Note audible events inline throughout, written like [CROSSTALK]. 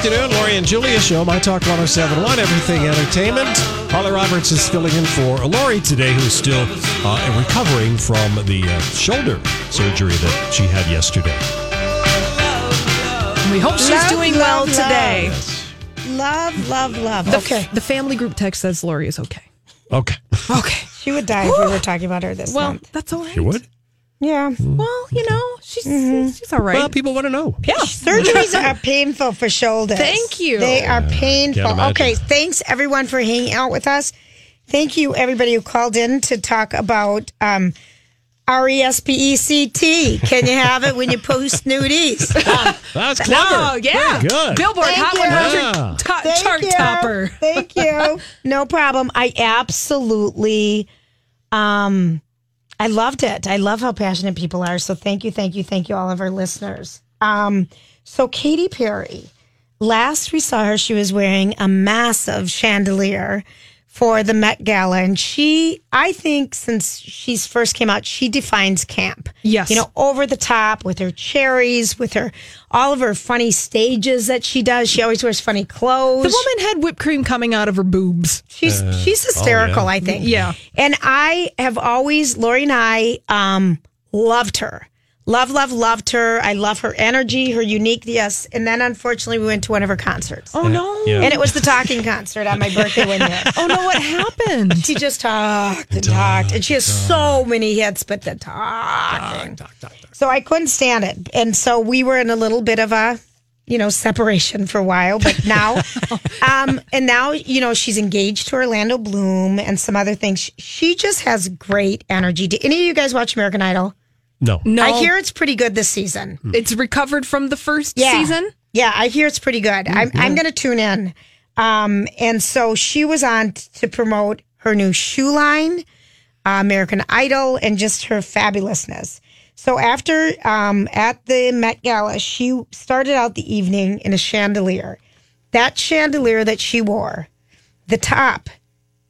Afternoon. Lori and Julia show, My Talk 1071, Everything Entertainment. Holly Roberts is filling in for Lori today, who's still uh, recovering from the uh, shoulder surgery that she had yesterday. We hope she's Love, doing love, well love. today. Love, love, love. The, okay. The family group text says Lori is okay. Okay. Okay. [LAUGHS] She would die if we were talking about her this Well, month. that's all right. She would? Yeah. Well, you know, she's Mm-hmm. she's all right. Well, people want to know. yeah. Surgeries are painful for shoulders. Thank you. They are painful. Okay, thanks everyone for hanging out with us. Thank you everybody who called in to talk about um, R E S P E C T. Can you have it when you post nudies? [LAUGHS] That's clever. Oh, yeah. Good. Billboard Thank Hot 100 Yeah. to- Thank chart you. topper. Thank you. [LAUGHS] No problem. I absolutely um I loved it. I love how passionate people are. So thank you, thank you, thank you, all of our listeners. Um, so Katy Perry, last we saw her, she was wearing a massive chandelier for the Met Gala. And she, I think since she's first came out, she defines camp. Yes. You know, over the top with her cherries, with her all of her funny stages that she does. She always wears funny clothes. The woman had whipped cream coming out of her boobs. She's she's hysterical, oh, yeah. I think. Yeah. And I have always Lori and I um loved her. Love, love, loved her. I love her energy, her unique yes. And then unfortunately we went to one of her concerts. Oh, no. Yeah. And it was the talking concert on my birthday one year. [LAUGHS] Oh, no, what happened? She just talked and talked. And she has so many hits, but the talking. So I couldn't stand it. And so we were in a little bit of a, you know, separation for a while. But now, [LAUGHS] um, and now, you know, she's engaged to Orlando Bloom and some other things. She, she just has great energy. Do any of you guys watch American Idol? No. No. I hear it's pretty good this season. it's recovered from the first Yeah. season. Yeah, I hear it's pretty good. I'm I'm going to tune in. Um, and so she was on t- to promote her new shoe line, uh, American Idol, and just her fabulousness. So after um, at the Met Gala, she started out the evening in a chandelier. That chandelier that she wore, the top,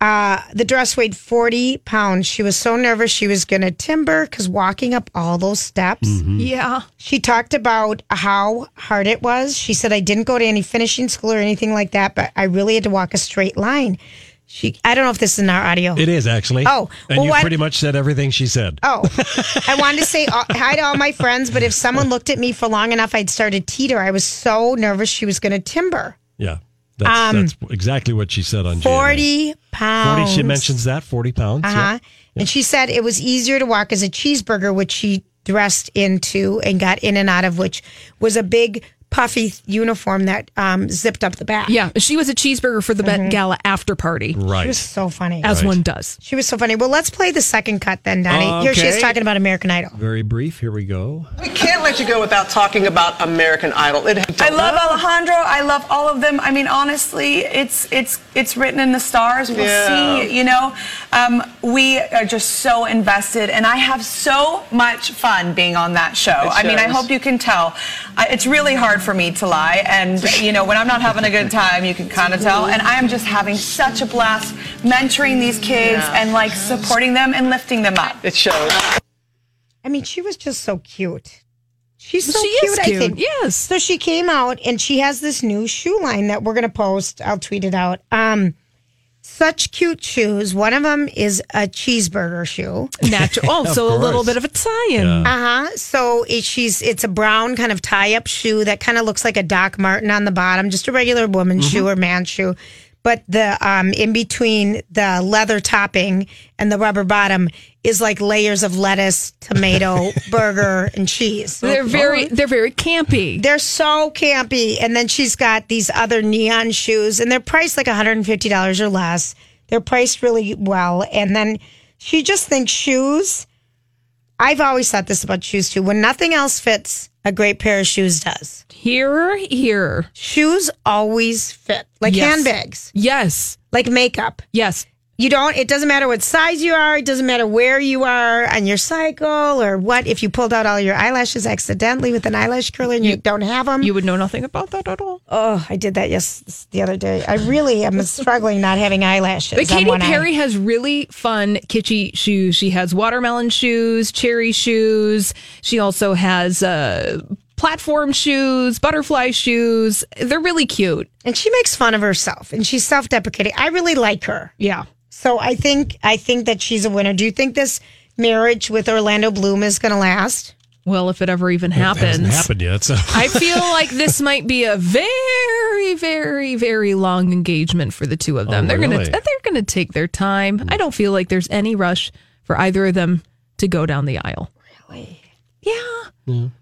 uh, the dress weighed 40 pounds. She was so nervous she was going to timber because walking up all those steps. Yeah. She talked about how hard it was. She said, I didn't go to any finishing school or anything like that, but I really had to walk a straight line. She, I don't know if this is in our audio. It is actually. Oh, and well, you what- pretty much said everything she said. Oh, [LAUGHS] I wanted to say uh, hi to all my friends, but if someone looked at me for long enough, I'd start to teeter. I was so nervous she was going to timber. Yeah. That's, that's exactly what she said on GMA. 40 pounds. 40 she mentions that 40 pounds. Uh yeah. huh. And she said it was easier to walk as a cheeseburger, which she dressed into and got in and out of, which was a big puffy uniform that um, zipped up the back. Yeah. She was a cheeseburger for the Mm-hmm. Met Gala after party, Right. She was so funny. as Right. one does. She was so funny. Well, let's play the second cut then, Donnie. Here she is talking about American Idol. Very brief. Here we go. We can't let you go without talking about American Idol. It, I love Alejandro. I love all of them. I mean, honestly, it's it's it's written in the stars. We'll Yeah. see. You know, um, we are just so invested, and I have so much fun being on that show. I mean, I hope you can tell. I, it's really hard for me to lie, and you know, when I'm not having a good time, you can kind of tell. And I am just having such a blast mentoring these kids Yeah. and like supporting them and lifting them up. it shows. I mean, she was just so cute. She's so She is cute, I think. yes. So she came out and she has this new shoe line that we're going to post. I'll tweet it out. Um, such cute shoes. One of them is a cheeseburger shoe. Natural. [LAUGHS] Oh, so a little bit of a tie-in. Uh huh. So it, she's it's a brown kind of tie up shoe that kind of looks like a Doc Martin on the bottom, just a regular woman's shoe or man shoe. But the um in between the leather topping and the rubber bottom is like layers of lettuce, tomato, [LAUGHS] burger, and cheese. They're very they're very campy. They're so campy. And then she's got these other neon shoes, and they're priced like $150 or less. They're priced really well. And then she just thinks shoes. I've always thought this about shoes too. When nothing else fits, a great pair of shoes does. Here, here. Shoes always fit, like Yes. handbags, Yes. like makeup. Yes. You don't, it doesn't matter what size you are. It doesn't matter where you are on your cycle or what. If you pulled out all your eyelashes accidentally with an eyelash curler and you, don't have them, You would know nothing about that at all. Oh, I did that yes the other day. I really am [LAUGHS] struggling not having eyelashes. But on Katy one eye. Perry has really fun kitschy shoes. She has watermelon shoes, cherry shoes. She also has uh, platform shoes, butterfly shoes. They're really cute. and she makes fun of herself, and she's self-deprecating. I really like her, Yeah. So I think I think that she's a winner. Do you think this marriage with Orlando Bloom is going to last? Well, if it ever even It hasn't happened yet. So I feel like this might be a very, very, very long engagement for the two of them. Oh, they're gonna they're gonna take their time. I don't feel like there's any rush for either of them to go down the aisle. Really? Yeah.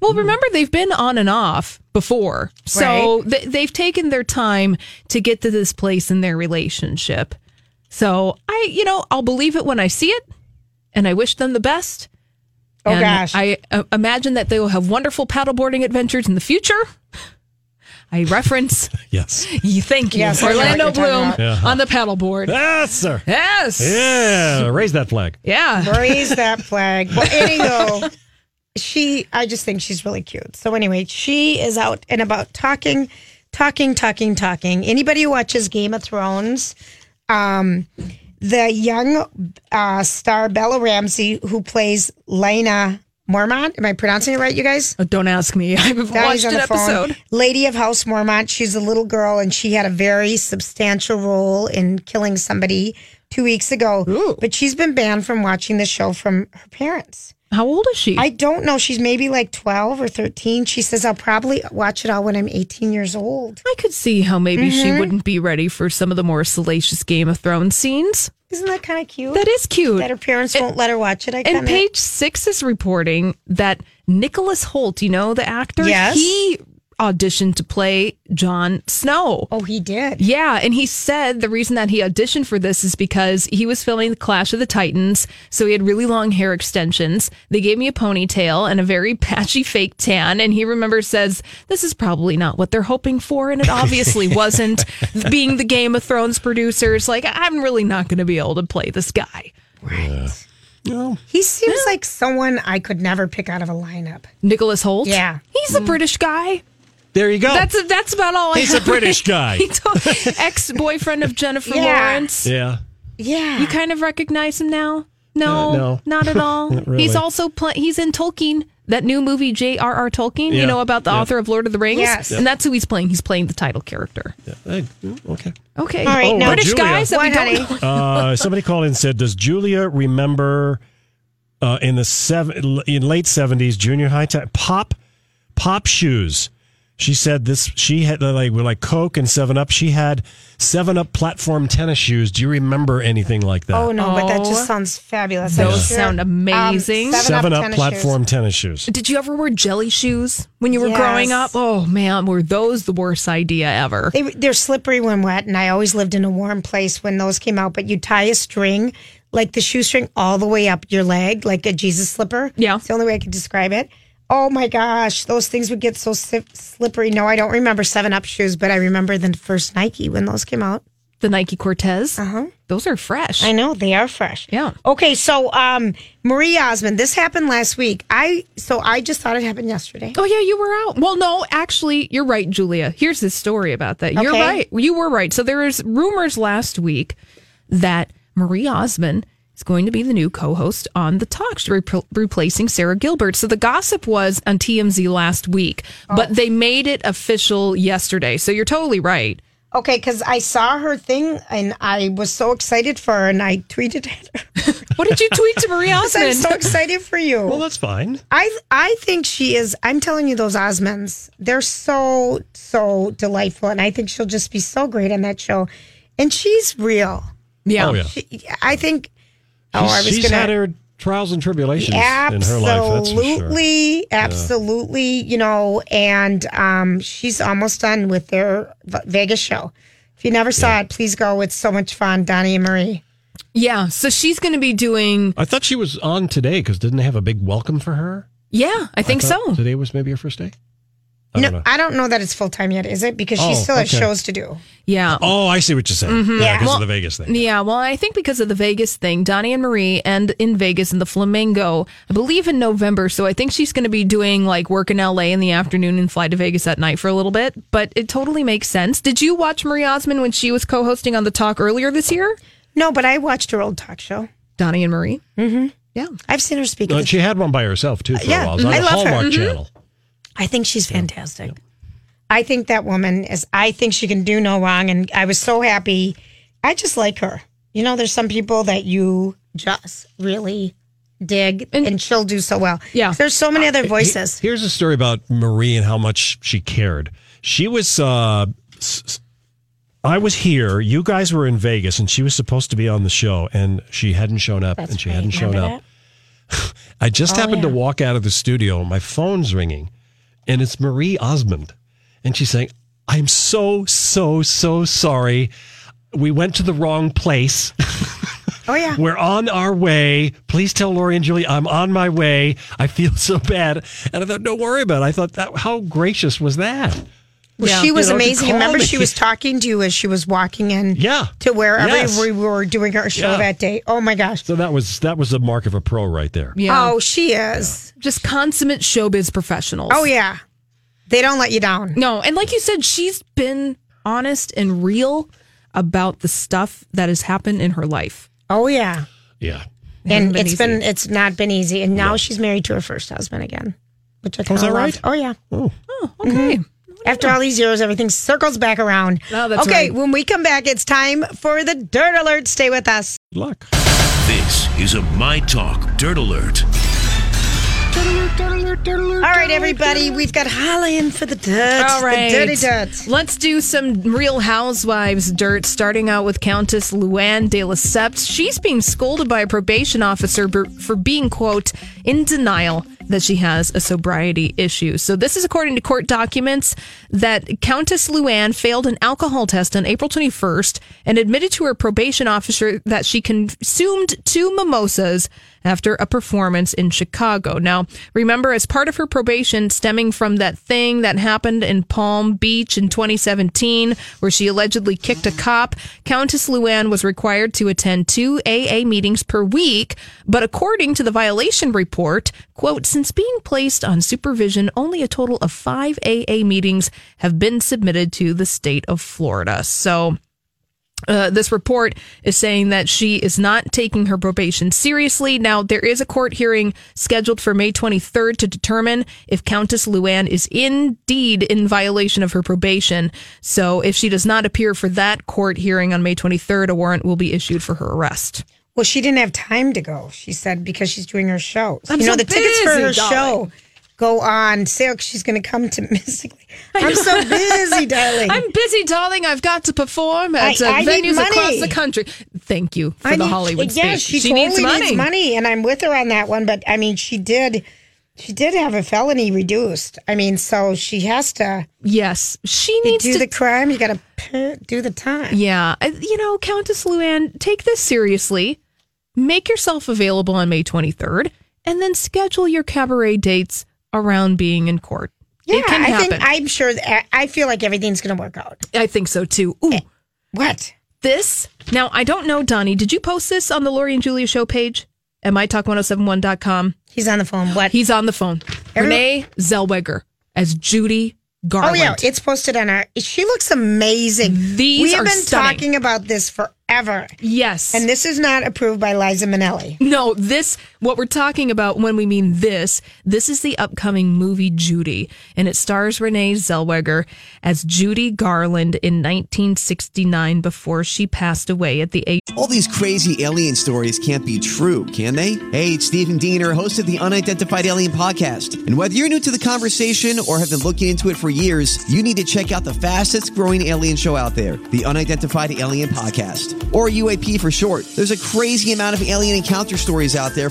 Well, remember they've been on and off before, so th- they've taken their time to get to this place in their relationship. So I, you know, I'll believe it when I see it, and I wish them the best. Oh And gosh, I uh, imagine that they will have wonderful paddleboarding adventures in the future. I reference, [LAUGHS] yes, you thank you, Yes, I know Orlando what you're Bloom talking about. on the paddleboard. yes, sir. Yes. Yeah, raise that flag. Yeah. raise that [LAUGHS] flag. Well, anyhow, she. I just think she's really cute. So anyway, she is out and about talking, talking, talking, talking. Anybody who watches Game of Thrones, um, the young uh, star Bella Ramsey who plays Lena Mormont. Am I pronouncing it right, you guys? Oh, don't ask me. [LAUGHS] I've watched an episode. Lady of House Mormont. She's a little girl, and she had a very substantial role in killing somebody two weeks ago. But she's been banned from watching the show from her parents. How old is she? I don't know. She's maybe like 12 or 13. She says, I'll probably watch it all when I'm 18 years old. I could see how maybe she Mm-hmm. wouldn't be ready for some of the more salacious Game of Thrones scenes. Isn't that kind of cute? That is cute. That her parents won't let her watch it. I And page six is reporting that Nicholas Hoult, you know, the actor, Yes. he auditioned to play Jon Snow. Oh, he did. Yeah, and he said the reason that he auditioned for this is because he was filming the Clash of the Titans, so he had really long hair extensions. They gave me a ponytail and a very [LAUGHS] patchy fake tan, and he remembers says this is probably not what they're hoping for, and it obviously [LAUGHS] wasn't. Being the Game of Thrones producers, like I'm really not going to be able to play this guy. Right. No. He seems like someone I could never pick out of a lineup. Nicholas Hoult. Yeah. he's a mm. British guy. There you go. That's that's about all. I think. He's I a British [LAUGHS] guy. Ex boyfriend of Jennifer Yeah. Lawrence. yeah. Yeah. You kind of recognize him now? No, Uh, no. not at all. [LAUGHS] Not really. He's also pl- he's in Tolkien, that new movie J.R.R. Tolkien. Yeah. You know about the Yeah. author of Lord of the Rings, Yes. and that's who he's playing. He's playing the title character. Hey, okay. Okay, All right, Oh, now- British Julia. guys that we don't know. Uh, somebody called in and said, "Does Julia remember uh, in the seven in late seventies junior high time pop pop shoes?" She said this. She had uh, like were like Coke and Seven Up. She had Seven Up platform tennis shoes. Do you remember anything like that? Oh, no, but that Oh. just sounds fabulous. Those I'm sound amazing. Um, Seven Up tennis platform shoes. tennis shoes. Did you ever wear jelly shoes when you were Yes. growing up? Oh man, were those the worst idea ever? They, they're slippery when wet, and I always lived in a warm place when those came out. But you tie a string, like the shoestring, all the way up your leg, like a Jesus slipper. Yeah. it's the only way I could describe it. Oh my gosh, those things would get so slippery. No, I don't remember Seven Up shoes, but I remember the first Nike when those came out. The Nike Cortez. Uh-huh. Those are fresh. I know they are fresh. Yeah. Okay, so um, Marie Osmond, this happened last week. I so I just thought it happened yesterday. Oh yeah, you were out. Well, no, actually, you're right, Julia. Here's the story about that. You're right. You were right. So there was rumors last week that Marie Osmond is going to be the new co-host on the talk, She's repl- replacing Sara Gilbert. So the gossip was on TMZ last week, oh. but they made it official yesterday. So you're totally right. Okay, because I saw her thing and I was so excited for her, and I tweeted at her. [LAUGHS] What did you tweet to Marie [LAUGHS] I'm Osmond? so excited for you. Well, that's fine. I I think she is. I'm telling you, those Osmonds, they're so so delightful, and I think she'll just be so great on that show. And she's real. yeah. Oh, yeah. She, I think. Oh, I was she's gonna. had her trials and tribulations in her life. That's for sure. Absolutely, absolutely. You know, and um, she's almost done with their Vegas show. If you never saw it, please go. It's so much fun. Donnie and Marie. Yeah. So she's going to be doing, I thought she was on today because didn't they have a big welcome for her? yeah, I think I so. Today was maybe her first day. I no, don't. I don't know that it's full time yet, is it? Because she Oh, still has okay. shows to do. Yeah. Oh, I see what you're saying. Yeah, Yeah. because Well, of the Vegas thing. Yeah, well, I think because of the Vegas thing, Donnie and Marie, and in Vegas and the Flamingo, I believe in November. So I think she's going to be doing like work in LA in the afternoon and fly to Vegas at night for a little bit. But it totally makes sense. Did you watch Marie Osmond when she was co hosting on The Talk earlier this year? No, but I watched her old talk show. Donnie and Marie? Mm-hmm. Yeah. I've seen her speak. No, at and the- she had one by herself too for Yeah, a while. It was on I the love her. Hallmark Mhm. Channel. I think she's fantastic. I think that woman is. I think she can do no wrong, and I was so happy. I just like her. You know, there's some people that you just really dig, and, she'll do so well. Yeah. there's so many other voices. Here's a story about Marie and how much she cared. She was. Uh, s- s- I was here. You guys were in Vegas, and she was supposed to be on the show, and she hadn't shown up, and she right. hadn't shown Remember up. [LAUGHS] I just Oh, happened to walk out of the studio. My phone's ringing, and it's Marie Osmond, and she's saying, "I'm so so so sorry. We went to the wrong place." Oh yeah, [LAUGHS] We're on our way. Please tell Lori and Julie I'm on my way. I feel so bad. And I thought, don't worry about it. I thought that how gracious was that? Well, Yeah. she was You know, amazing. call Remember, me. she was talking to you as she was walking in. Yeah. to wherever Yes. we were doing our show Yeah. that day. Oh my gosh. So that was that was a mark of a pro right there. Yeah. Oh, she is. Just consummate showbiz professionals. Oh yeah, they don't let you down. No, and like you said, she's been honest and real about the stuff that has happened in her life. Oh yeah. Yeah. and been it's easy. been it's not been easy and now she's married to her first husband again which i is kind that of right? oh yeah Oh, oh okay. Mm-hmm. After all these years everything circles back around Oh, that's okay right. when we come back it's time for the dirt alert stay with us Good luck. This is a My Talk Dirt Alert. all right everybody we've got holly in for the dirt All right. the dirty dirt Let's do some real housewives dirt, starting out with Countess Luann de Lesseps. She's being scolded by a probation officer for for being, quote, in denial that she has a sobriety issue. So this is according to court documents that Countess Luann failed an alcohol test on April 21st and admitted to her probation officer that she consumed two mimosas after a performance in Chicago. Now, remember, as part of her probation stemming from that thing that happened in Palm Beach in 2017, where she allegedly kicked a cop, Countess Luann was required to attend two AA meetings per week. But according to the violation report, quote, since being placed on supervision, only a total of five AA meetings have been submitted to the state of Florida. So, uh, this report is saying that she is not taking her probation seriously. Now, there is a court hearing scheduled for May 23rd to determine if Countess Luann is indeed in violation of her probation. So, if she does not appear for that court hearing on May 23rd, a warrant will be issued for her arrest. well she didn't have time to go she said because she's doing her show I'm you know so the tickets for her darling. show go on sale 'cause she's going to come to [LAUGHS] Mystically. i'm so busy [LAUGHS] darling I'm busy, darling. I've got to perform at I- uh, I venues across the country. Thank you for I the need- Hollywood Yeah, speech. she, she totally needs money, and I'm with her on that one. But I mean, she did, she did have a felony reduced. I mean, so she has to Yes, she needs do to do the crime. You got to do the time. Yeah. You know, Countess Luann, take this seriously. Make yourself available on May 23rd and then schedule your cabaret dates around being in court. Yeah, it can I think I'm sure. I feel like everything's going to work out. I think so too. Ooh, eh, What? this. Now, I don't know, Donnie, did you post this on the Lori and Julia show page Am at mytalk1071.com? He's on the phone. What? He's on the phone. Everyone- Renee Zellweger as Judy Garland. Oh yeah, it's posted on our. She looks amazing. These we have been stunning. talking about this forever. Yes. And this is not approved by Liza Minnelli. No, this, what we're talking about when we mean this, this is the upcoming movie Judy, and it stars Renee Zellweger as Judy Garland in 1969 before she passed away at the age. All these crazy alien stories can't be true, can they? Hey, it's Stephen Diener, host of the Unidentified Alien Podcast. And whether you're new to the conversation or have been looking into it for years, you need to check out the fastest growing alien show out there, the Unidentified Alien Podcast or UAP for short. There's a crazy amount of alien encounter stories out there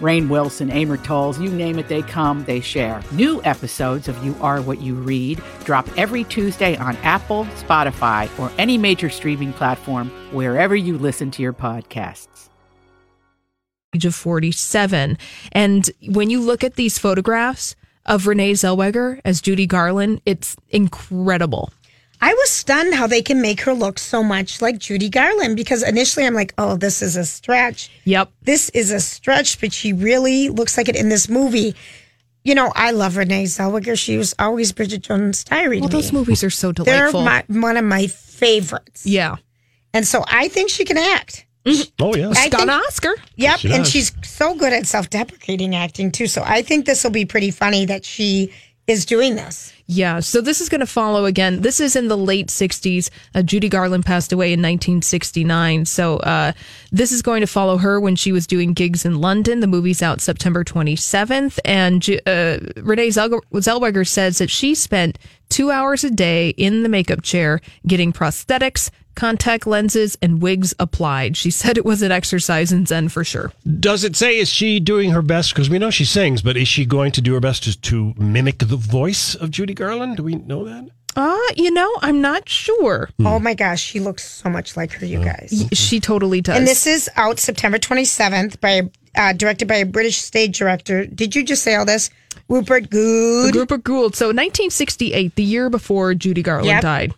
Rainn Wilson, Amor Towles, you name it, they come, they share. New episodes of You Are What You Read drop every Tuesday on Apple, Spotify, or any major streaming platform wherever you listen to your podcasts age of 47. And when you look at these photographs of Renee Zellweger as Judy Garland, it's incredible. I was stunned how they can make her look so much like Judy Garland because initially I'm like, oh, this is a stretch. Yep. This is a stretch, but she really looks like it in this movie. You know, I love Renee Zellweger. She was always Bridget Jones' Diary. Well, those me. movies are so delightful. They're my, one of my favorites. Yeah. And so I think she can act. Mm-hmm. Oh yeah, I got an Oscar. Yep, She and she's so good at self-deprecating acting too. So I think this will be pretty funny that she is doing this. Yeah, so this is going to follow again. This is in the late 60s. Uh, Judy Garland passed away in 1969. So uh, this is going to follow her when she was doing gigs in London. The movie's out September 27th. And uh, Renee Zellweger says that she spent two hours a day in the makeup chair getting prosthetics, contact lenses, and wigs applied. She said it was an exercise in Zen for sure. Does it say is she doing her best? Because we know she sings, but is she going to do her best to, to mimic the voice of Judy Garland? Do we know that? Uh, you know, I'm not sure. Oh my gosh, she looks so much like her, you guys. She totally does. And this is out September 27th by uh, directed by a British stage director. Did you just say all this? Rupert Good. Rupert Goold. So 1968, the year before Judy Garland Yep. died.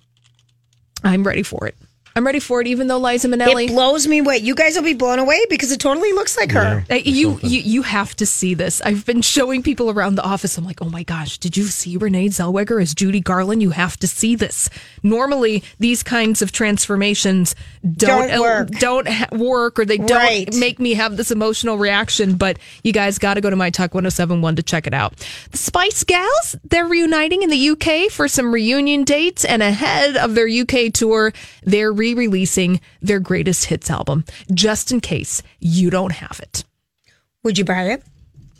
I'm ready for it. I'm ready for it, even though Liza Minnelli. It blows me away. You guys will be blown away because it totally looks like her. Uh, you, you you have to see this. I've been showing people around the office. I'm like, oh my gosh, did you see Renee Zellweger as Judy Garland? You have to see this. Normally, these kinds of transformations don't Don't work. don't ha- work, or they don't Right. make me have this emotional reaction. But you guys got to go to my Talk 1071 to check it out. The Spice Gals they're reuniting in the UK for some reunion dates, and ahead of their UK tour, they're re-releasing their greatest hits album, just in case you don't have it. Would you buy it?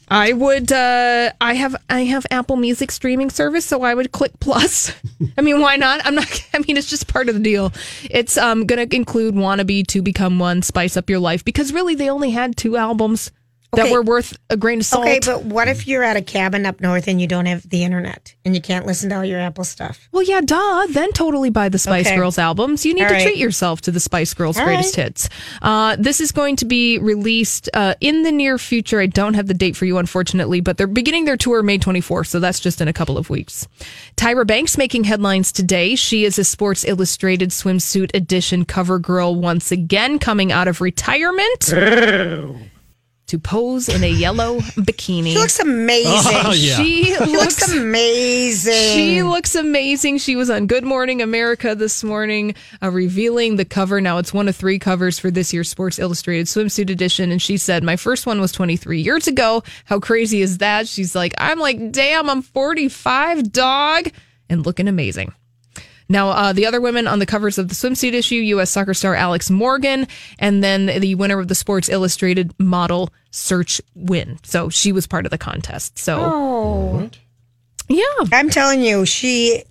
I would. Uh, I have. I have Apple Music streaming service, so I would click plus. [LAUGHS] I mean, why not? I'm not. [LAUGHS] I mean, it's just part of the deal. It's um going to include "Wannabe" to become one, "Spice Up Your Life," because really they only had two albums that Okay. were worth a grain of salt. Okay, but what if you're at a cabin up north and you don't have the internet and you can't listen to all your Apple stuff? well, yeah, duh. Then totally buy the Spice Okay. Girls albums. You need All to right. treat yourself to the Spice Girls' All greatest right. hits. Uh, this is going to be released uh, in the near future. I don't have the date for you, unfortunately, but they're beginning their tour May 24th, so that's just in a couple of weeks. Tyra Banks making headlines today. She is a Sports Illustrated swimsuit edition cover girl once again, coming out of retirement. To pose in a yellow [LAUGHS] bikini. She looks amazing. Oh, yeah. She looks amazing. she looks amazing. She was on Good Morning America this morning, uh, revealing the cover. Now it's one of three covers for this year's Sports Illustrated swimsuit edition. And she said, My first one was 23 years ago. How crazy is that? She's like, I'm like, damn, I'm 45, dog, and looking amazing. Now, uh, the other women on the covers of the swimsuit issue, U.S. soccer star Alex Morgan, and then the winner of the Sports Illustrated model search win. So she was part of the contest. So, Oh, yeah. I'm telling you, she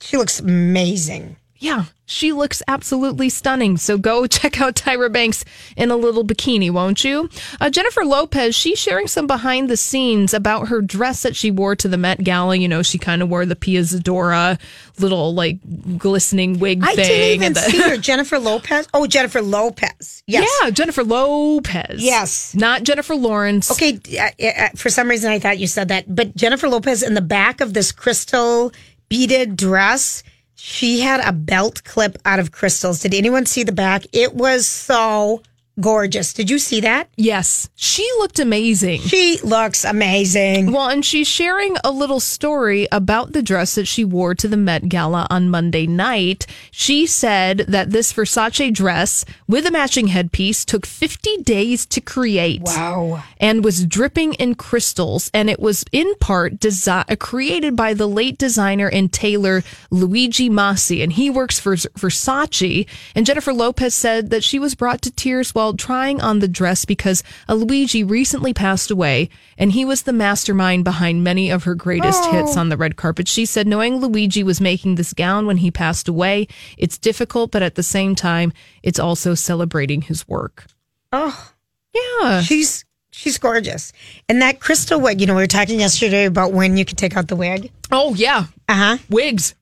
she looks amazing. Yeah, she looks absolutely stunning. So go [LAUGHS] check out Tyra Banks in a little bikini, won't you? Uh, Jennifer Lopez, she's sharing some behind the scenes about her dress that she wore to the Met Gala. You know, she kind of wore the Pia Zadora little like glistening wig I thing. didn't even and the- see her. [LAUGHS] Jennifer Lopez. Oh, Jennifer Lopez. Yes. Yeah, Jennifer Lopez. Yes. Not Jennifer Lawrence. Okay. uh, uh, For some reason, I thought you said that, but Jennifer Lopez in the back of this crystal beaded dress, she had a belt clip out of crystals. Did anyone see the back? It was so gorgeous. Did you see that? Yes. She looked amazing. She looks amazing. Well, and she's sharing a little story about the dress that she wore to the Met Gala on Monday night. She said that this Versace dress with a matching headpiece took 50 days to create. Wow. And was dripping in crystals. And it was in part desi- created by the late designer and tailor Luigi Massi. And he works for Versace. And Jennifer Lopez said that she was brought to tears while trying on the dress because a Luigi recently passed away and he was the mastermind behind many of her greatest Oh. hits on the red carpet. She said knowing Luigi was making this gown when he passed away, it's difficult, but at the same time, it's also celebrating his work. Oh, Yeah. she's she's gorgeous. And that crystal wig, you know, we were talking yesterday about when you could take out the wig. Oh, yeah. Uh huh. Wigs.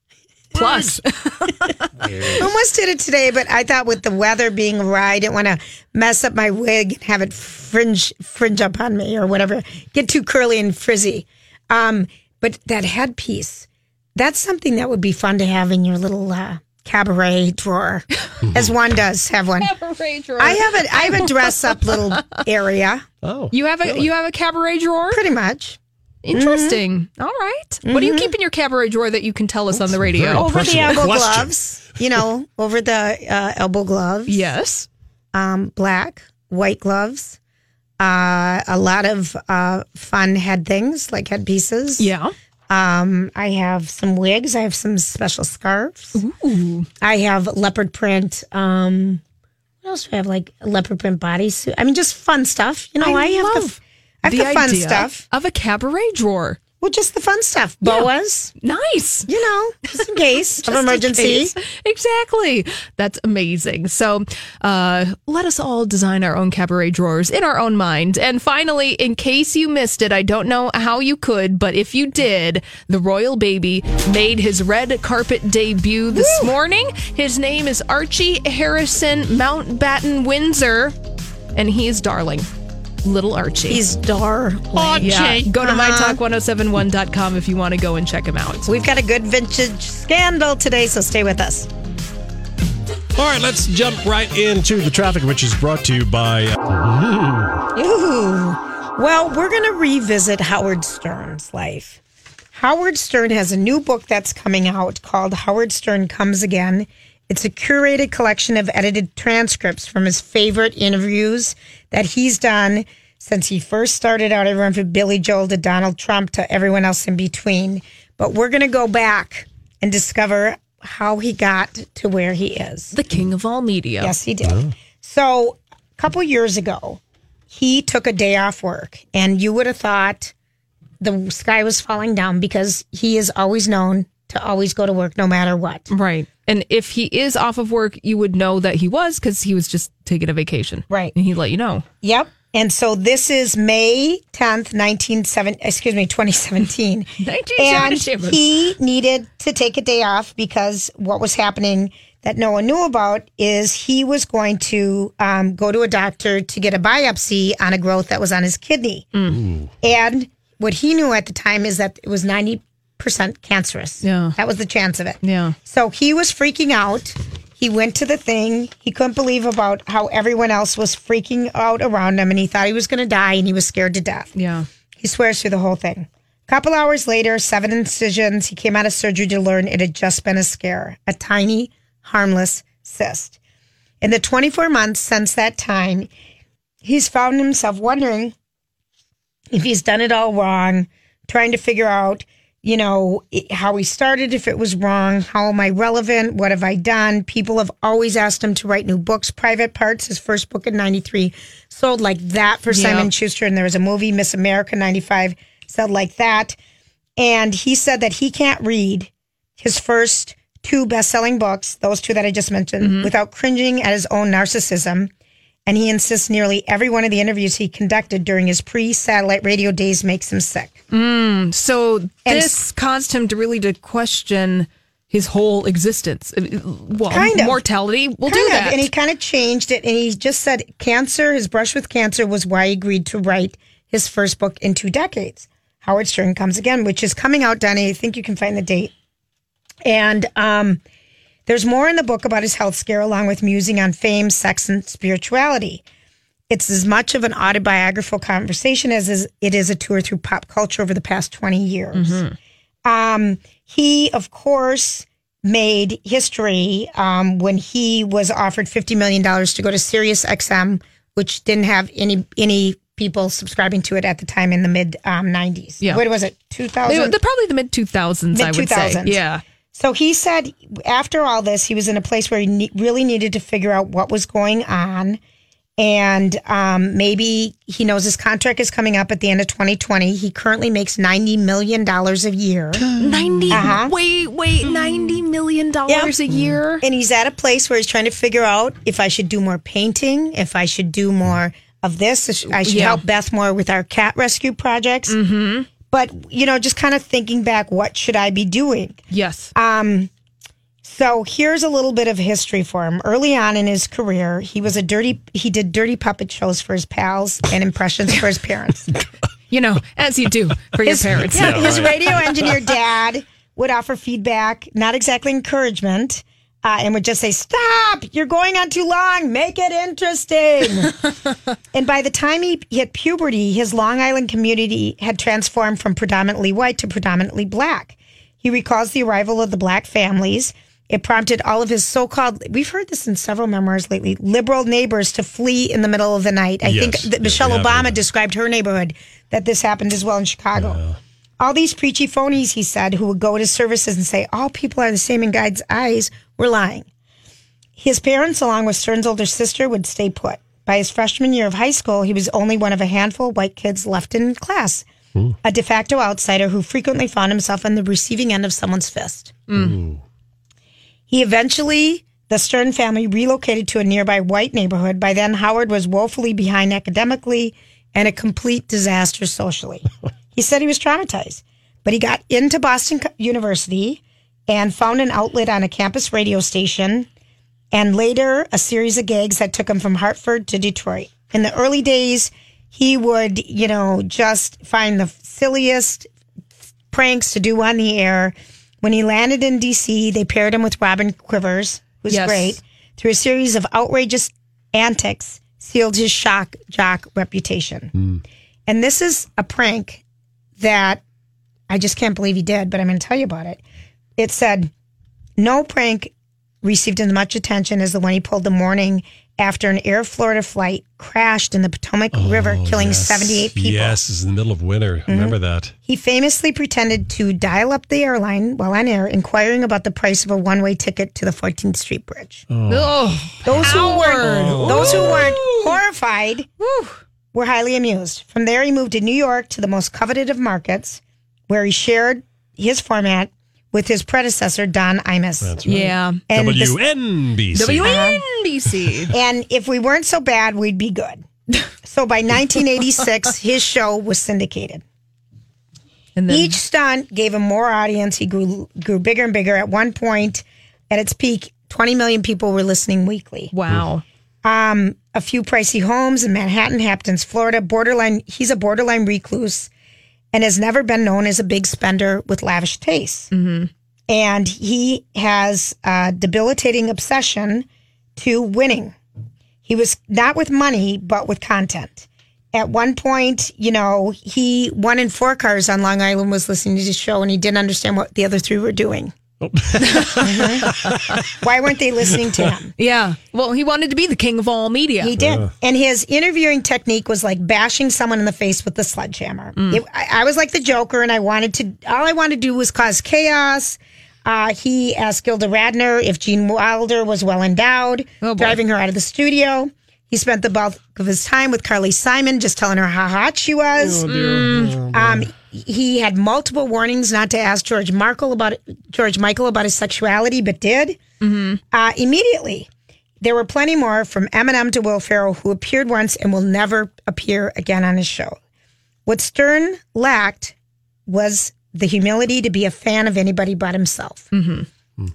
Plus. [LAUGHS] Almost did it today, but I thought with the weather being right, I didn't want to mess up my wig and have it fringe fringe up on me or whatever, get too curly and frizzy. Um, but that headpiece, that's something that would be fun to have in your little uh, cabaret drawer, [LAUGHS] as one does have one. Cabaret drawer. I have a I have a dress up little area, Oh. You have a you have a cabaret drawer? pretty much. Interesting. All right. What do you keep in your cabaret drawer that you can tell us on the radio? very- Over the elbow question. gloves, you know, over the uh, elbow gloves. Yes. um, black, white gloves, uh, a lot of uh, fun head things like headpieces. Yeah. Um, I have some wigs. I have some special scarves. Ooh. I have leopard print. Um, what else do I have? Like leopard print bodysuit. I mean, just fun stuff. You know, I, have the, love I have the, fun stuff. of a cabaret drawer. Well, just the fun stuff. Boas. Nice. You know, just in case [LAUGHS] of Just in emergency. case. Exactly. That's amazing. So uh, let us all design our own cabaret drawers in our own mind. And finally, in case you missed it, I don't know how you could, but if you did, the royal baby made his red carpet debut this morning. His name is Archie Harrison Mountbatten Windsor, and he is darling. Little Archie. He's darling. yeah, go to Uh-huh. mytalk1071.com if you want to go and check him out. We've got a good vintage scandal today, so stay with us. All right, let's jump right into the traffic, which is brought to you by. uh, Ooh. Well, we're going to revisit Howard Stern's life. Howard Stern has a new book that's coming out called Howard Stern Comes Again. It's a curated collection of edited transcripts from his favorite interviews that he's done since he first started out, everyone from Billy Joel to Donald Trump to everyone else in between. But we're going to go back and discover how he got to where he is. The king of all media. Yes, he did. So, a couple years ago, he took a day off work, and you would have thought the sky was falling down because he is always known to always go to work no matter what. Right. And if he is off of work, you would know that he was because he was just taking a vacation. Right. And he'd let you know. Yep. And so this is May 10th, 1970, excuse me, 2017. [LAUGHS] and he needed to take a day off because what was happening that no one knew about is he was going to um, go to a doctor to get a biopsy on a growth that was on his kidney. And what he knew at the time is that it was 90% cancerous. Yeah. That was the chance of it. Yeah. So he was freaking out. He went to the thing. He couldn't believe about how everyone else was freaking out around him and he thought he was going to die and he was scared to death. Yeah. He swears through the whole thing. A couple hours later, seven incisions. He came out of surgery to learn it had just been a scare, a tiny, harmless cyst. In the 24 months since that time, he's found himself wondering if he's done it all wrong, trying to figure out, you know, how he started, if it was wrong, how am I relevant, what have I done? People have always asked him to write new books. Private Parts, his first book in 93, sold like that for Yeah. Simon Schuster. And there was a movie, Miss America 95, sold like that. And he said that he can't read his first two best-selling books, those two that I just mentioned, Mm-hmm. without cringing at his own narcissism. And he insists nearly every one of the interviews he conducted during his pre-satellite radio days makes him sick. So And this caused him to really to question his whole existence. Uh, Well, Kind of. mortality will do of, that. And he kind of changed it. And he just said cancer, his brush with cancer was why he agreed to write his first book in two decades. Howard Stern Comes Again, which is coming out, Danny. I think you can find the date. And um, there's more in the book about his health scare, along with musing on fame, sex, and spirituality. It's as much of an autobiographical conversation as is, it is a tour through pop culture over the past 20 years. Um, he, of course, made history um, when he was offered $50 million to go to Sirius XM, which didn't have any any people subscribing to it at the time in the mid um, 90s. Yeah. What was it? 2000? probably the mid 2000s, I would say. Yeah. So he said after all this, he was in a place where he ne- really needed to figure out what was going on. And um, maybe he knows his contract is coming up at the end of 2020. He currently makes $90 million a year. [GASPS] 90 Uh-huh. wait wait 90 million dollars a year And he's at a place where he's trying to figure out if I should do more painting, if I should do more of this. I should Yeah. help Beth more with our cat rescue projects. Mm-hmm. But, you know, just kind of thinking back, what should I be doing? yes Um, so here's a little bit of history for him. Early on in his career, he was a dirty. He did dirty puppet shows for his pals and impressions for his parents. [LAUGHS] you know as you do for your parents Yeah, his radio engineer dad would offer feedback, not exactly encouragement, uh, and would just say, "Stop! You're going on too long. Make it interesting." [LAUGHS] and by the time he hit puberty, his Long Island community had transformed from predominantly white to predominantly black. He recalls the arrival of the black families. It prompted all of his so-called, we've heard this in several memoirs lately, liberal neighbors to flee in the middle of the night. I Yes. think that Yeah, Michelle we Obama described her neighborhood that this happened as well in Chicago. All these preachy phonies, he said, who would go to services and say, all people are the same in God's eyes, were lying. His parents, along with Stern's older sister, would stay put. By his freshman year of high school, he was only one of a handful of white kids left in class, a de facto outsider who frequently found himself on the receiving end of someone's fist. Mm. He eventually, the Stern family relocated to a nearby white neighborhood. By then, Howard was woefully behind academically and a complete disaster socially. [LAUGHS] he said he was traumatized, but he got into Boston University and found an outlet on a campus radio station and later a series of gigs that took him from Hartford to Detroit. In the early days, he would, you know, just find the silliest pranks to do on the air. When he landed in DC, they paired him with Robin Quivers, who's Yes. great, through a series of outrageous antics, sealed his shock jock reputation. Hmm. And this is a prank that I just can't believe he did, but I'm going to tell you about it. It said, no prank received as much attention as the one he pulled the morning after an Air Florida flight crashed in the Potomac River, killing Oh, Yes. 78 people. Yes, it's in the middle of winter. Mm-hmm. Remember that. He famously pretended to dial up the airline while on air, inquiring about the price of a one-way ticket to the 14th Street Bridge. oh Those who weren't, Oh. those who weren't horrified were highly amused. From there, he moved to New York to the most coveted of markets, where he shared his format with his predecessor Don Imus. That's right. yeah And this- WNBC. WNBC and if we weren't so bad, we'd be good. So by [LAUGHS] 1986, his show was syndicated. and then Each stunt gave him more audience. He grew grew bigger and bigger. At one point, at its peak, 20 million people were listening weekly. wow Um, a few pricey homes in Manhattan, Hamptons, Florida. Borderline. He's a borderline recluse, and has never been known as a big spender with lavish tastes. And he has a debilitating obsession to winning. He was not with money, but with content. At one point, you know, he one in four cars on Long Island was listening to the show, and he didn't understand what the other three were doing. Mhm. [LAUGHS] Why weren't they listening to him? [LAUGHS] yeah well he wanted to be the king of all media He did. And his interviewing technique was like bashing someone in the face with the sledgehammer. It, I, I was like the Joker, and I wanted to, all I wanted to do was cause chaos. Uh, he asked Gilda Radner if Gene Wilder was well endowed, Oh, driving her out of the studio. He spent the bulk of his time with Carly Simon, just telling her how hot she was. Um, he had multiple warnings not to ask George Michael about George Michael about his sexuality, but did uh, immediately. There were plenty more from Eminem to Will Ferrell who appeared once and will never appear again on his show. What Stern lacked was the humility to be a fan of anybody but himself.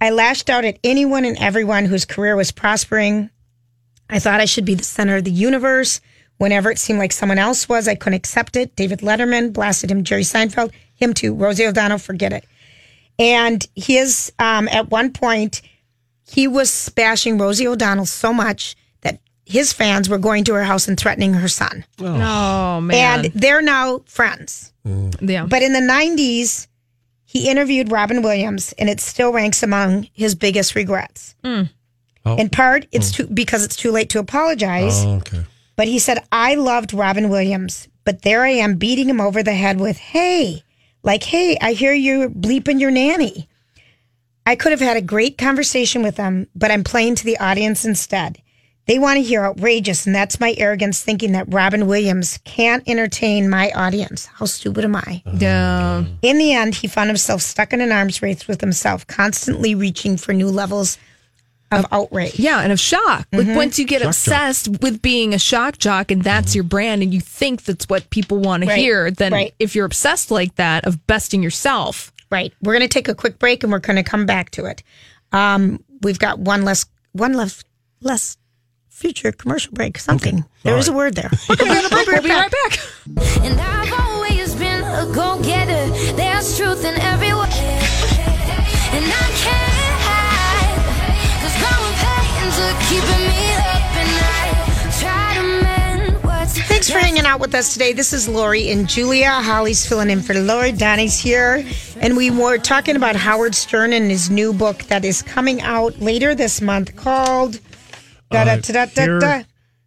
I lashed out at anyone and everyone whose career was prospering. I thought I should be the center of the universe. Whenever it seemed like someone else was, I couldn't accept it. David Letterman blasted him, Jerry Seinfeld, him too. Rosie O'Donnell, forget it. And his, um, at one point, he was bashing Rosie O'Donnell so much that his fans were going to her house and threatening her son. Oh man. And they're now friends. yeah. But in the 90s, he interviewed Robin Williams, and it still ranks among his biggest regrets. Oh. In part, it's mm. too because it's too late to apologize. Oh, okay. But he said, I loved Robin Williams, but there I am beating him over the head with, hey, like, hey, I hear you bleeping your nanny. I could have had a great conversation with them, but I'm playing to the audience instead. They want to hear outrageous, and that's my arrogance thinking that Robin Williams can't entertain my audience. How stupid am I? Oh. Yeah. In the end, he found himself stuck in an arms race with himself, constantly reaching for new levels of outrage. Yeah, and of shock. Like Mhm. once you get Shock obsessed with being a shock jock and that's your brand and you think that's what people want to hear, then right. if you're obsessed like that of besting yourself. Right. We're going to take a quick break and we're going to come back to it. Um, we've got one less, one less, less future commercial break. Something. there There is a word there. [LAUGHS] we'll be right back. And I've always been a go-getter. There's truth for hanging out with us today. This is Lori and Julia. Holly's filling in for Lori. Donnie's here. And we were talking about Howard Stern and his new book that is coming out later this month called da da da da da.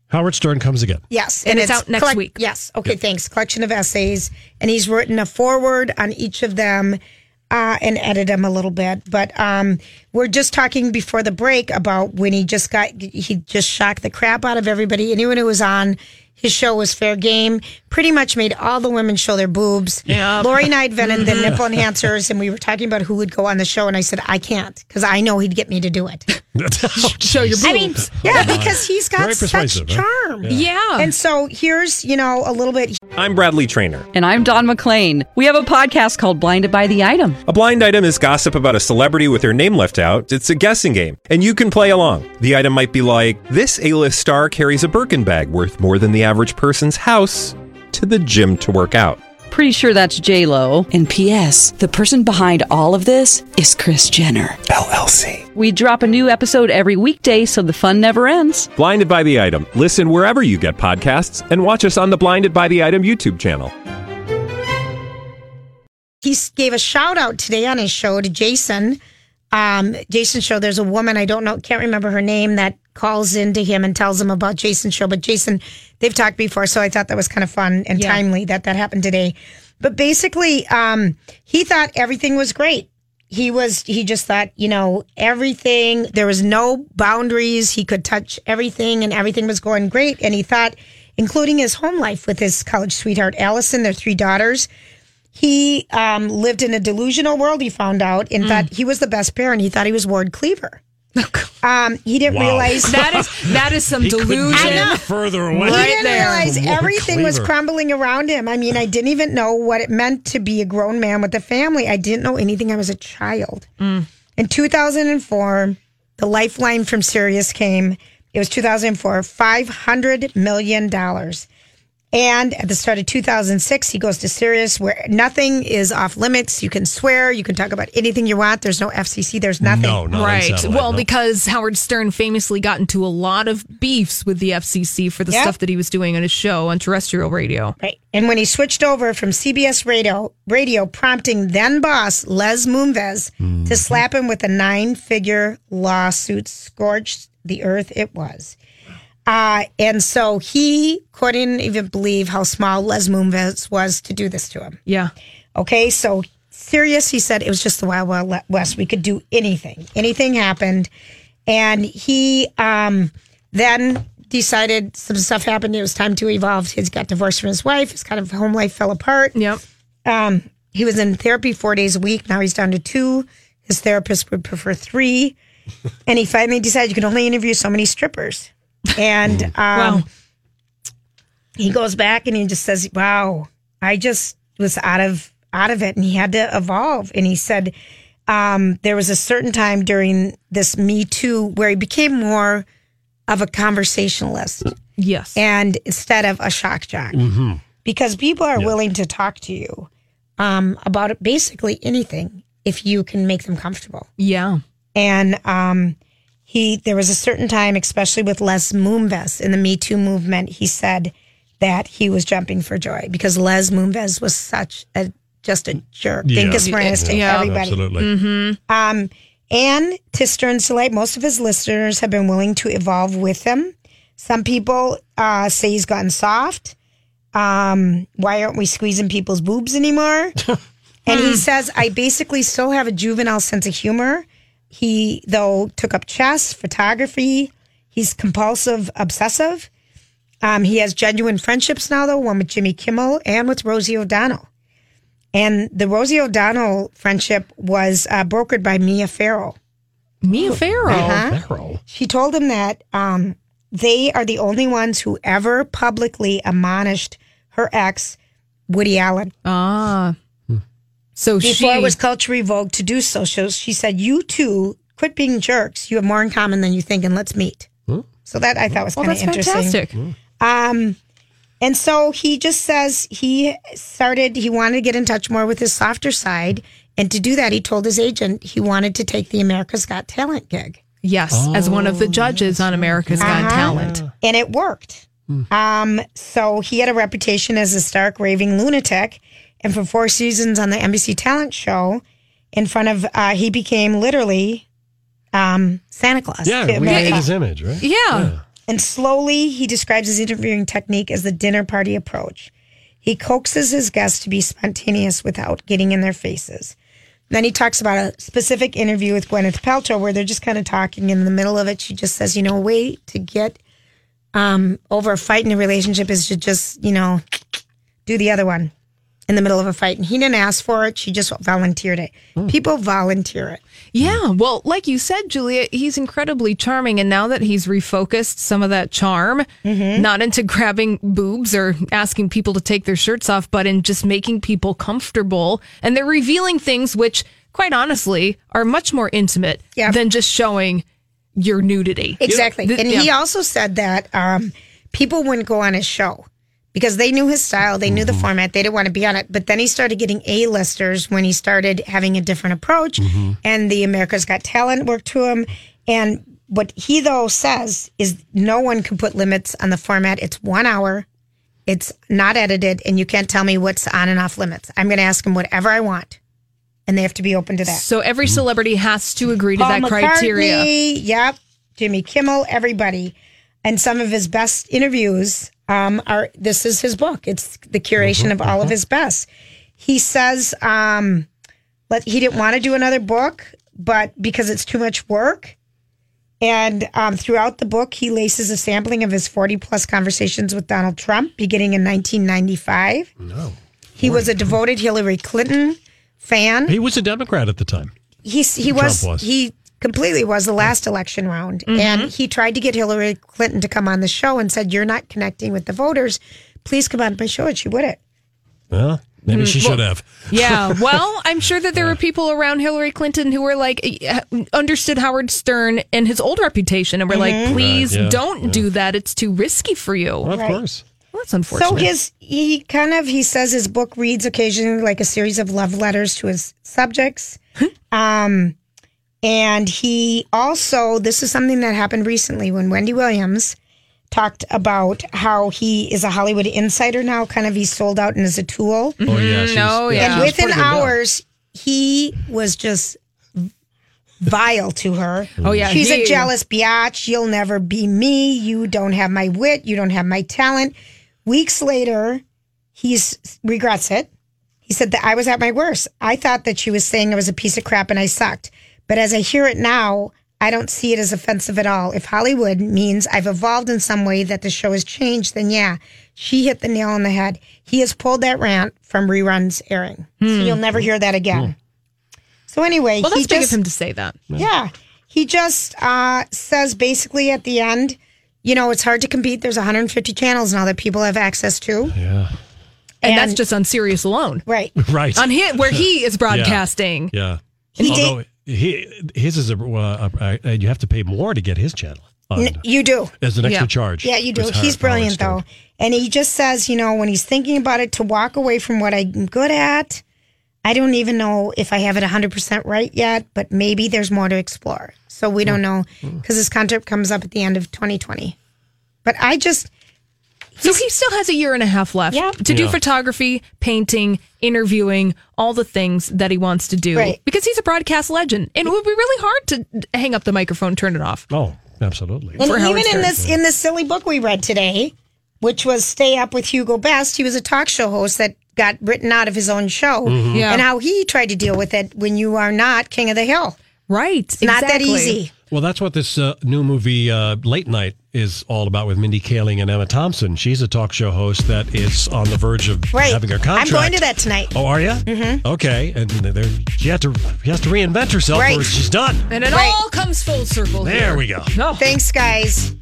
Howard Stern comes again. Yes, And it's out next collect- week. Yes, okay, thanks. Collection of essays, and he's written a foreword on each of them uh, and edited them a little bit. But um, we're just talking before the break about when he just got he just shocked the crap out of everybody. Anyone who was on his show was fair game. Pretty much made all the women show their boobs. Yeah. Lori and I invented the mm-hmm. nipple enhancers, and we were talking about who would go on the show, and I said I can't because I know he'd get me to do it. [LAUGHS] Show your boobs. I mean, yeah, because he's got Very such persuasive, huh? charm. Yeah. And so here's, you know, a little bit. I'm Bradley Trainer. And I'm Don McClain. We have a podcast called Blinded by the Item. A blind item is gossip about a celebrity with their name left out. It's a guessing game, and you can play along. The item might be like this: A-list star carries a Birkin bag worth more than the average person's house to the gym to work out. Pretty sure that's J Lo. And P.S. The person behind all of this is Kris Jenner LLC. We drop a new episode every weekday, so the fun never ends. Blinded by the item. Listen wherever you get podcasts, and watch us on the Blinded by the Item YouTube channel. He gave a shout out today on his show to Jason. Um, Jason's show. There's a woman I don't know, can't remember her name that calls into him and tells him about Jason's show. But Jason, they've talked before, so I thought that was kind of fun and Yeah. timely that that happened today. But basically, um, he thought everything was great. He was. He just thought, you know, everything. There was no boundaries. He could touch everything, and everything was going great. And he thought, including his home life with his college sweetheart Allison, their three daughters. He um, lived in a delusional world. He found out, Mm. and thought he was the best parent. He thought he was Ward Cleaver. [LAUGHS] Um, he didn't Wow. realize that is that is some He delusion. any further away. he didn't there. realize From Ward everything was crumbling around him. I mean, I didn't even know what it meant to be a grown man with a family. I didn't know anything. I was a child. Mm. In 2004, the lifeline from Sirius came. It was 2004, $500 million. And at the start of 2006, he goes to Sirius where nothing is off limits. You can swear, you can talk about anything you want. There's no FCC, there's nothing. No, not right. Well, no. because Howard Stern famously got into a lot of beefs with the FCC for the Yep. stuff that he was doing on his show on terrestrial radio. Right. And when he switched over from CBS radio, radio prompting then boss Les Moonves to mm-hmm. slap him with a nine figure lawsuit, scorched the earth it was. Uh, and so he couldn't even believe how small Les Moonves was to do this to him. Yeah. Okay, so Sirius, he said it was just the Wild Wild West. We could do anything. Anything happened. And he um, then decided some stuff happened. It was time to evolve. He's got divorced from his wife. His kind of home life fell apart. Yep. Um, he was in therapy four days a week. Now he's down to two. His therapist would prefer three. and he finally decided you can only interview so many strippers. And um, Wow. he goes back and he just says, "Wow, I just was out of out of it," and he had to evolve. And he said um, there was a certain time during this Me Too where he became more of a conversationalist, Yes. and instead of a shock jock, Mm-hmm. because people are willing to talk to you um, about basically anything if you can make them comfortable. Yeah. And um, he, there was a certain time, especially with Les Moonves in the Me Too movement, he said that he was jumping for joy because Les Moonves was such a just a jerk. Yeah. Dingus Moranis to Yeah, everybody. absolutely. Mm-hmm. Um, and to Stern's delight, most of his listeners have been willing to evolve with him. Some people uh, say he's gotten soft. Um, why aren't we squeezing people's boobs anymore? [LAUGHS] and he says, I basically still have a juvenile sense of humor. He, though, took up chess, photography. He's compulsive, obsessive. Um, he has genuine friendships now, though, one with Jimmy Kimmel and with Rosie O'Donnell. And the Rosie O'Donnell friendship was uh, brokered by Mia Farrow. Mia Farrow. Uh-huh. She told him that um, they are the only ones who ever publicly admonished her ex, Woody Allen. Ah. So Before she it was culturally vogue to do so. so. She said, You two quit being jerks. You have more in common than you think, and let's meet. So that I thought was Well, kind of that's interesting. fantastic. Um, and so he just says he started, he wanted to get in touch more with his softer side. And to do that, he told his agent he wanted to take the America's Got Talent gig. Yes, as one of the judges on America's Got Uh-huh. Talent. And it worked. Um, so he had a reputation as a stark raving lunatic. And for four seasons on the NBC talent show, in front of, uh, he became literally um, Santa Claus. Yeah, to we made his image, right? Yeah. And slowly, he describes his interviewing technique as the dinner party approach. He coaxes his guests to be spontaneous without getting in their faces. Then he talks about a specific interview with Gwyneth Paltrow where they're just kind of talking. And in the middle of it, she just says, you know, a way to get um, over a fight in a relationship is to just, you know, do the other one in the middle of a fight. And he didn't ask for it. She just volunteered it. People volunteer it. Yeah, well, like you said, Julia, he's incredibly charming. And now that he's refocused some of that charm, not into [LAUGHS] grabbing boobs or asking people to take their shirts off, but in just making people comfortable. And they're revealing things which, quite honestly, are much more intimate than just showing your nudity. Exactly. Th- and yeah. he also said that um, people wouldn't go on his show because they knew his style, they knew the mm-hmm. format, they didn't want to be on it. But then he started getting A-listers when he started having a different approach, mm-hmm. and the America's Got Talent worked to him. And what he though says is no one can put limits on the format. It's one hour. It's not edited, and you can't tell me what's on and off limits. I'm going to ask him whatever I want, and they have to be open to that. So every mm-hmm. celebrity has to agree to Paul that criteria. McCartney, Yep. Jimmy Kimmel, everybody. And some of his best interviews um, are this is his book. It's the curation of all of his best. He says um, let, he didn't want to do another book, but because it's too much work. And um, throughout the book, he laces a sampling of his 40 plus conversations with Donald Trump beginning in 1995. No. He was a devoted Hillary Clinton fan He was a Democrat at the time. he he was, was. he completely was the last election round and he tried to get Hillary Clinton to come on the show and said you're not connecting with the voters please come on my show and she wouldn't Well, maybe Mm, she well- should have. Yeah, [LAUGHS] well, I'm sure that there were people around Hillary Clinton who were like eh, understood Howard Stern and his old reputation and were like, Mhm. please Right, yeah, don't yeah. do that. It's too risky for you. Well, of Right. course. Well, that's unfortunate. so his he kind of he says his book reads occasionally like a series of love letters to his subjects um and he also this is something that happened recently when Wendy Williams talked about how he is a Hollywood insider now kind of he's sold out and is a tool Oh, yeah. Mm-hmm. she's- Oh, yeah. and within putting him hours, he was just vile to her. Oh, yeah, she's he- a jealous biatch. You'll never be me. You don't have my wit. You don't have my talent. Weeks later, he's regrets it. He said that I was at my worst. I thought that she was saying I was a piece of crap and I sucked. But as I hear it now, I don't see it as offensive at all. If Hollywood means I've evolved in some way that the show has changed, then yeah, she hit the nail on the head. He has pulled that rant from reruns airing. So Hmm. you'll never hear that again. So anyway, Well, he that's big just, of him to say that. yeah. He just uh, says basically at the end, you know, it's hard to compete. There's 150 channels now that people have access to. Yeah. And, that's just on Sirius alone. Right. [LAUGHS] Right. On his, where he is [LAUGHS] broadcasting. Yeah. He Although he, his is a, uh, uh, uh, you have to pay more to get his channel. on- N- you do. As an extra Yeah. charge. Yeah, you do. He's how brilliant, done. though. And he just says, you know, when he's thinking about it, to walk away from what I'm good at, I don't even know if I have it 100% right yet, but maybe there's more to explore. So we don't know because his contract comes up at the end of 2020. But I just, So he still has a year and a half left Yeah. to do Yeah. photography, painting, interviewing, all the things that he wants to do. Right. Because he's a broadcast legend. And it would be really hard to hang up the microphone, turn it off. Oh, absolutely. and For even Howard in Stern. this in this silly book we read today, which was Stay Up with Hugo Best, he was a talk show host that got written out of his own show. Mm-hmm. Mhm. Yeah. And how he tried to deal with it when you are not king of the hill. Right. It's not that easy. Well, that's what this uh, new movie, uh, Late Night, is all about with Mindy Kaling and Emma Thompson. She's a talk show host that is on the verge of Right. having her contract. I'm going to that tonight. Oh, are you? Mm-hmm. Okay, and there, she has to she has to reinvent herself, Right. or she's done. And it Right. all comes full circle. There here. we go. No. Thanks, guys.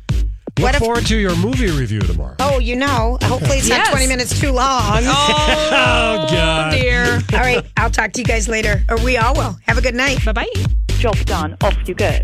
Look What if- forward to your movie review tomorrow. Oh, you know, hopefully it's Yes. not 20 minutes too long. [LAUGHS] Oh, God. dear. All right, I'll talk to you guys later, or we all will. Have a good night. Bye bye. Job done. Off you go.